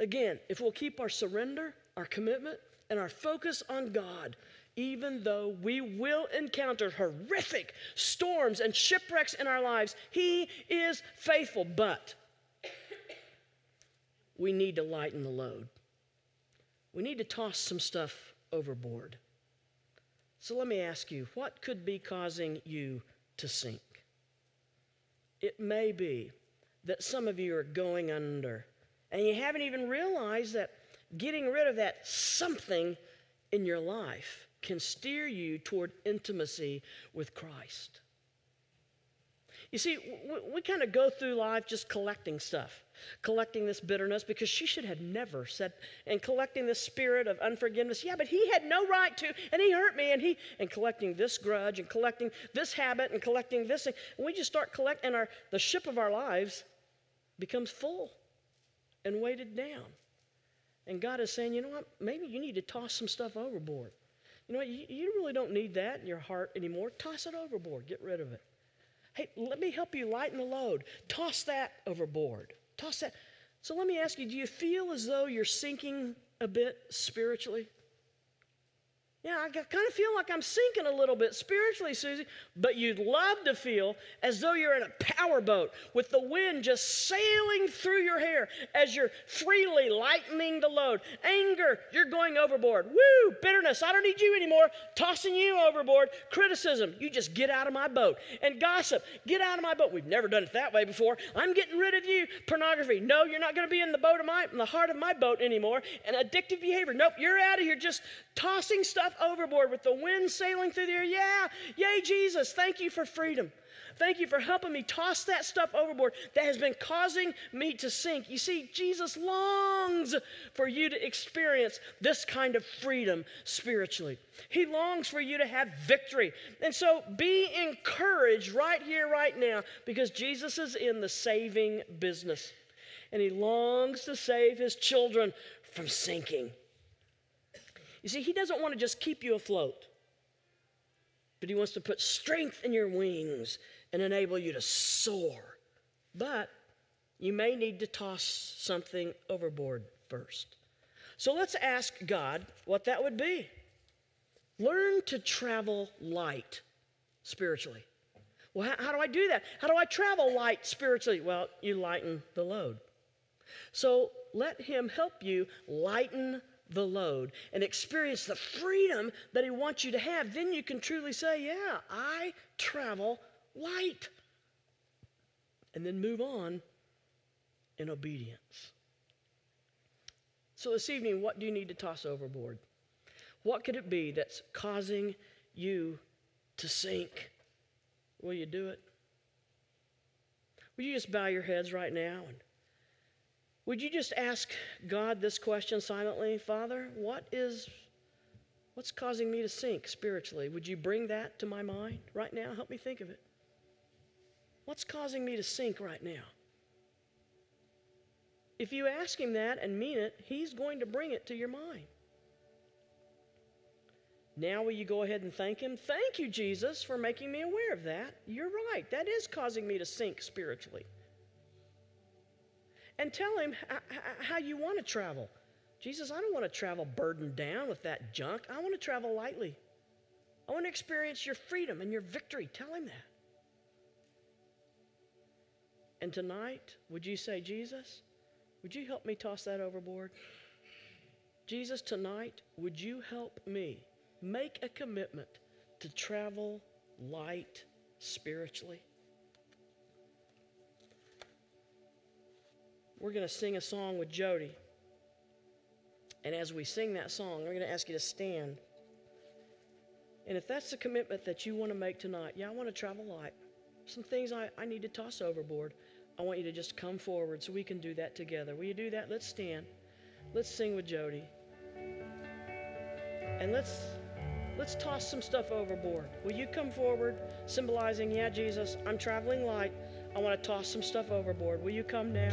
Again, if we'll keep our surrender, our commitment, and our focus on God, even though we will encounter horrific storms and shipwrecks in our lives, He is faithful. But we need to lighten the load. We need to toss some stuff overboard. So let me ask you what could be causing you to sink? It may be that some of you are going under and you haven't even realized that getting rid of that something in your life can steer you toward intimacy with Christ. You see, we, we kind of go through life just collecting stuff, collecting this bitterness because she should have never said, and collecting this spirit of unforgiveness. Yeah, but he had no right to, and he hurt me, and he, and collecting this grudge, and collecting this habit, and collecting this thing. And we just start collecting, and our, the ship of our lives becomes full and weighted down. And God is saying, you know what? Maybe you need to toss some stuff overboard. You know what? You, you really don't need that in your heart anymore. Toss it overboard. Get rid of it. Hey, let me help you lighten the load. Toss that overboard. Toss that. So let me ask you do you feel as though you're sinking a bit spiritually? Yeah, I kind of feel like I'm sinking a little bit spiritually, Susie, but you'd love to feel as though you're in a powerboat with the wind just sailing through your hair as you're freely lightening the load. Anger, you're going overboard. Woo! Bitterness, I don't need you anymore. Tossing you overboard. Criticism, you just get out of my boat. And gossip, get out of my boat. We've never done it that way before. I'm getting rid of you. Pornography, no, you're not going to be in the boat of my, in the heart of my boat anymore. And addictive behavior, nope, you're out of here just tossing stuff overboard with the wind sailing through the air. Yeah, yay, Jesus. Thank you for freedom. Thank you for helping me toss that stuff overboard that has been causing me to sink. You see, Jesus longs for you to experience this kind of freedom spiritually. He longs for you to have victory. And so be encouraged right here, right now, because Jesus is in the saving business. And he longs to save his children from sinking. You see, He doesn't want to just keep you afloat, but He wants to put strength in your wings and enable you to soar. But you may need to toss something overboard first. So let's ask God what that would be. Learn to travel light spiritually. Well, how, how, do I do that? How do I travel light spiritually? Well, you lighten the load. So let Him help you lighten the load and experience the freedom that He wants you to have, then you can truly say, Yeah, I travel light. And then move on in obedience. So, this evening, what do you need to toss overboard? What could it be that's causing you to sink? Will you do it? Will you just bow your heads right now and would you just ask God this question silently? Father, what is what's causing me to sink spiritually? Would you bring that to my mind right now? Help me think of it. What's causing me to sink right now? If you ask him that and mean it, he's going to bring it to your mind. Now, will you go ahead and thank him? Thank you, Jesus, for making me aware of that. You're right. That is causing me to sink spiritually and tell him how you want to travel. Jesus, I don't want to travel burdened down with that junk. I want to travel lightly. I want to experience your freedom and your victory. Tell him that. And tonight, would you say, Jesus, would you help me toss that overboard? Jesus, tonight, would you help me make a commitment to travel light spiritually? We're going to sing a song with Jody. And as we sing that song, we're going to ask you to stand. And if that's the commitment that you want to make tonight, yeah, I want to travel light. Some things I, I need to toss overboard. I want you to just come forward so we can do that together. Will you do that? Let's stand. Let's sing with Jody. And let's let's toss some stuff overboard. Will you come forward symbolizing, yeah, Jesus, I'm traveling light. I want to toss some stuff overboard. Will you come now?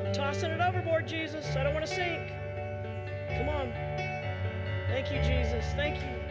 I'm tossing it overboard, Jesus. I don't want to sink. Come on. Thank you, Jesus. Thank you.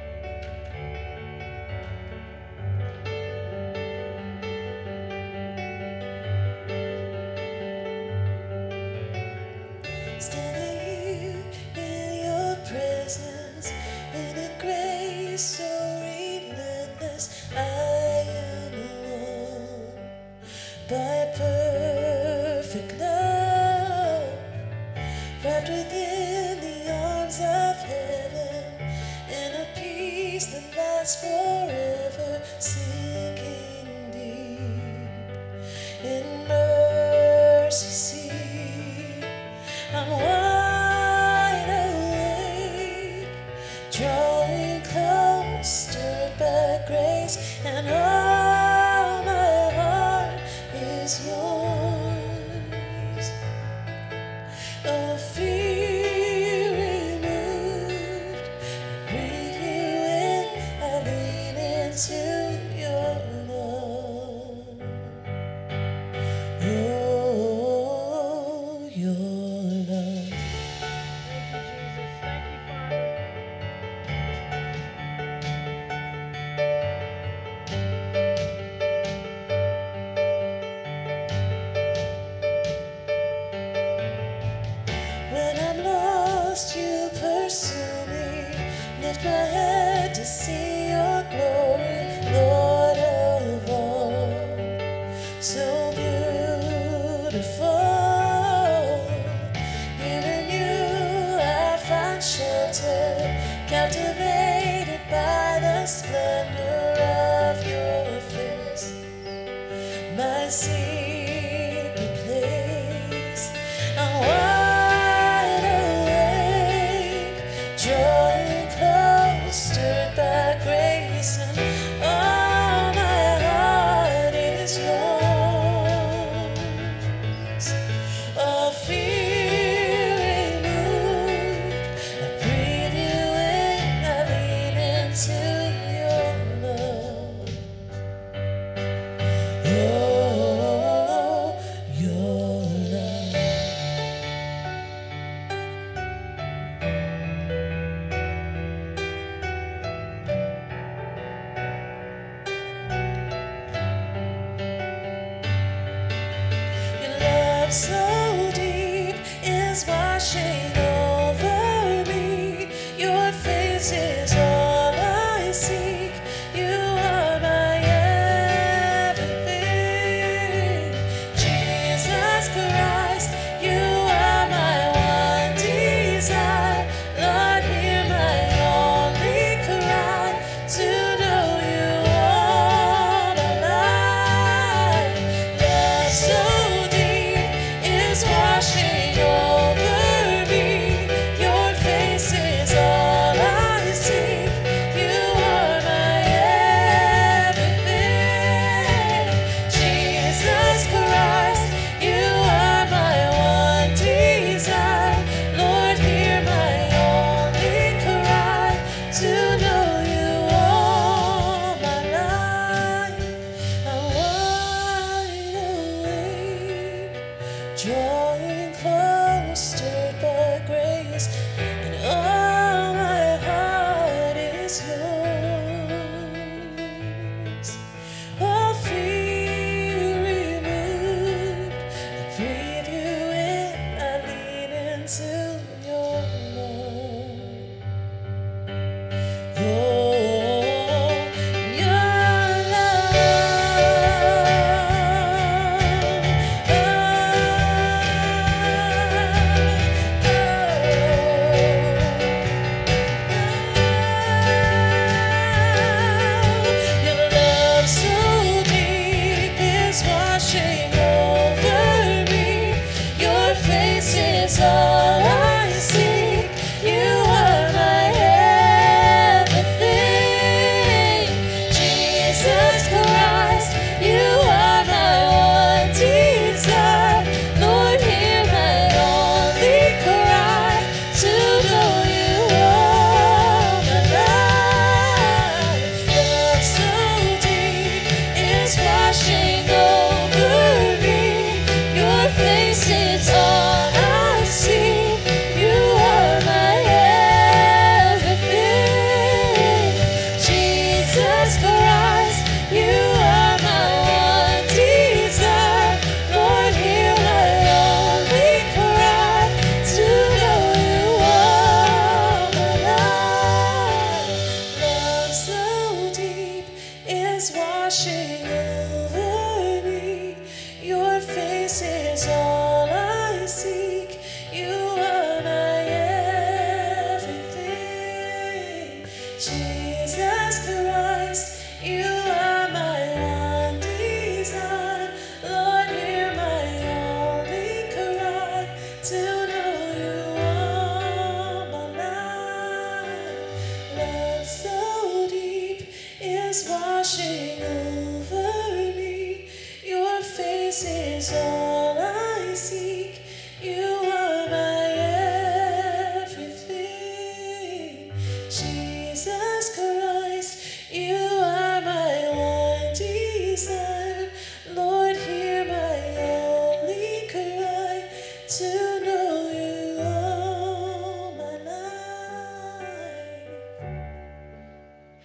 To know you.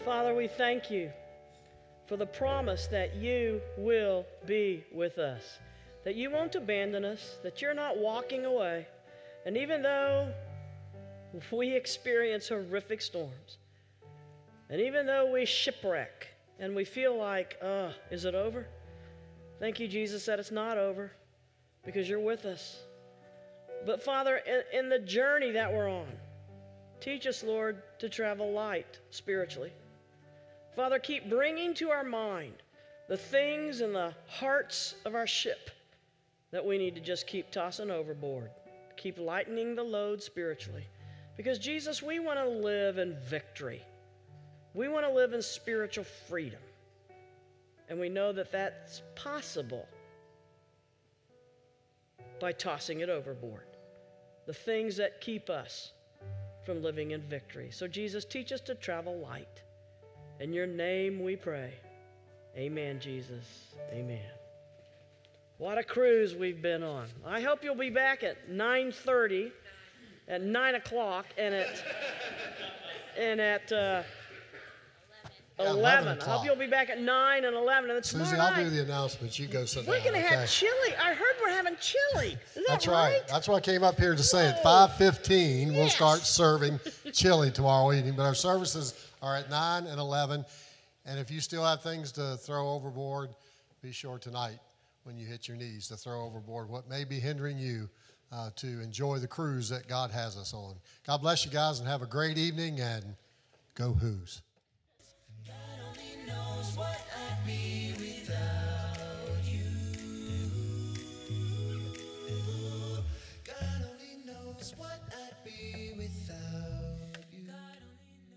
Father, we thank you for the promise that you will be with us, that you won't abandon us, that you're not walking away. And even though we experience horrific storms, and even though we shipwreck and we feel like, uh, is it over? Thank you, Jesus, that it's not over because you're with us. But Father, in, in the journey that we're on, teach us, Lord, to travel light spiritually. Father, keep bringing to our mind the things in the hearts of our ship that we need to just keep tossing overboard. Keep lightening the load spiritually. Because, Jesus, we want to live in victory. We want to live in spiritual freedom. And we know that that's possible by tossing it overboard. The things that keep us from living in victory. So, Jesus, teach us to travel light. In your name we pray. Amen, Jesus. Amen. What a cruise we've been on. I hope you'll be back at 9:30, at 9 o'clock, and at and at uh, 11. 11 I hope you'll be back at 9 and 11. And then Susie, I'll do the announcements. You go sit we're going to okay? have chili. I heard we're having chili. Is that That's right. That's why I came up here to say. At 5:15, we'll start serving chili tomorrow evening. But our services are at 9 and 11. And if you still have things to throw overboard, be sure tonight when you hit your knees to throw overboard what may be hindering you uh, to enjoy the cruise that God has us on. God bless you guys and have a great evening and go Who's knows what I mean.